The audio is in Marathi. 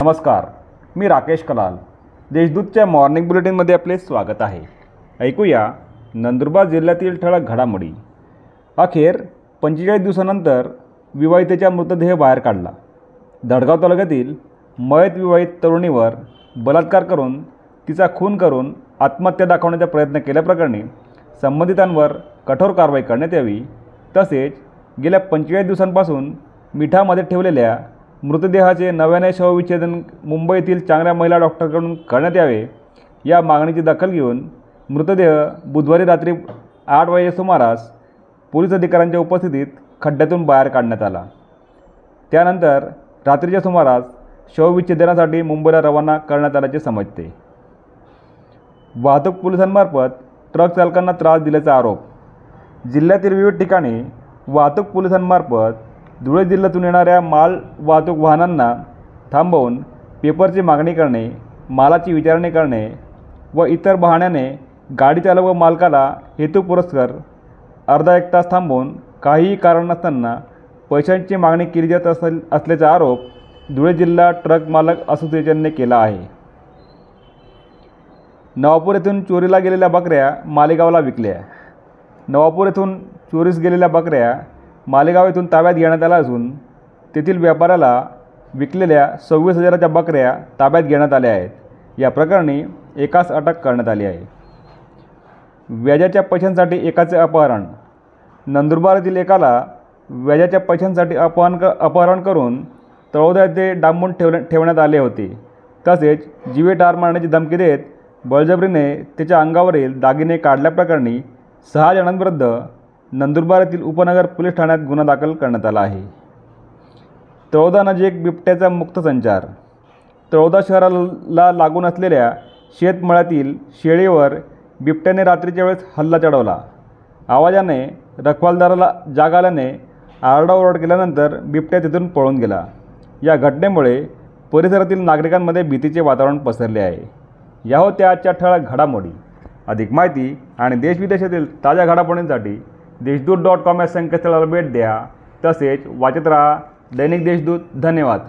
नमस्कार मी राकेश कलाल. देशदूतच्या मॉर्निंग बुलेटिनमध्ये आपले स्वागत आहे. ऐकूया नंदुरबार जिल्ह्यातील ठळक घडामोडी. अखेर पंचेचाळीस दिवसानंतर विवाहितेचा मृतदेह बाहेर काढला. दडगाव तालुक्यातील मयत विवाहित तरुणीवर बलात्कार करून तिचा खून करून आत्महत्या दाखवण्याचा प्रयत्न केल्याप्रकरणी संबंधितांवर कठोर कारवाई करण्यात यावी. तसेच गेल्या पंचेचाळीस दिवसांपासून मिठामध्ये ठेवलेल्या मृतदेहाचे नव्याने शवविच्छेदन मुंबईतील चांगल्या महिला डॉक्टरकडून करण्यात यावे या मागणीची दखल घेऊन मृतदेह बुधवारी रात्री आठ वाजे सुमारास पोलीस अधिकाऱ्यांच्या उपस्थितीत खड्ड्यातून बाहेर काढण्यात आला. त्यानंतर रात्रीच्या सुमारास शवविच्छेदनासाठी मुंबईला रवाना करण्यात आल्याचे समजते. वाहतूक पोलिसांमार्फत ट्रक चालकांना त्रास दिल्याचा आरोप. जिल्ह्यातील विविध ठिकाणी वाहतूक पोलिसांमार्फत धुळे जिल्ह्यातून येणाऱ्या माल वाहतूक वाहनांना थांबवून पेपरची मागणी करणे मालाची विचारणी करणे व इतर बहाण्याने गाडी चालक व मालकाला हेतुपुरस्कर अर्धा एक तास थांबवून काहीही कारण नसताना पैशांची मागणी केली जात असेल असल्याचा आरोप धुळे जिल्हा ट्रक मालक असोसिएशनने केला आहे. नवापूर येथून चोरीला गेलेल्या बकऱ्या मालेगावला विकल्या. नवापूर येथून चोरीस गेलेल्या बकऱ्या मालेगाव येथून ताब्यात घेण्यात आला असून तेथील व्यापाऱ्याला विकलेल्या सव्वीस हजाराच्या बकऱ्या ताब्यात घेण्यात आल्या आहेत. या प्रकरणी एकास अटक करण्यात आली आहे. व्याजाच्या पैशांसाठी एकाचे अपहरण. नंदुरबार येथील एकाला व्याजाच्या पैशांसाठी अपहरण क अपहरण करून तळोदा येथे डांबून ठेवले ठेवण्यात आले होते. तसेच जीवे ठार मारण्याची धमकी देत बळजबरीने त्याच्या अंगावरील दागिने काढल्याप्रकरणी सहा जणांविरुद्ध नंदुरबार येथील उपनगर पोलीस ठाण्यात गुन्हा दाखल करण्यात आला आहे. तळोदा नजीक बिबट्याचा मुक्त संचार. तळोदा शहराला लागून असलेल्या शेतमळ्यातील शेळीवर बिबट्याने रात्रीच्या वेळेस हल्ला चढवला. आवाजाने रखवालदाराला जाग आल्याने आरडाओरड केल्यानंतर बिबट्या तिथून पळून गेला. या घटनेमुळे परिसरातील नागरिकांमध्ये भीतीचे वातावरण पसरले आहे. या होत्या आजच्या ठळक घडामोडी. अधिक माहिती आणि देशविदेशातील ताज्या घडामोडींसाठी देशदूत डॉट कॉम या संकेतस्थळाला भेट द्या. तसेच वाचत राहा. दैनिक देशदूत. धन्यवाद.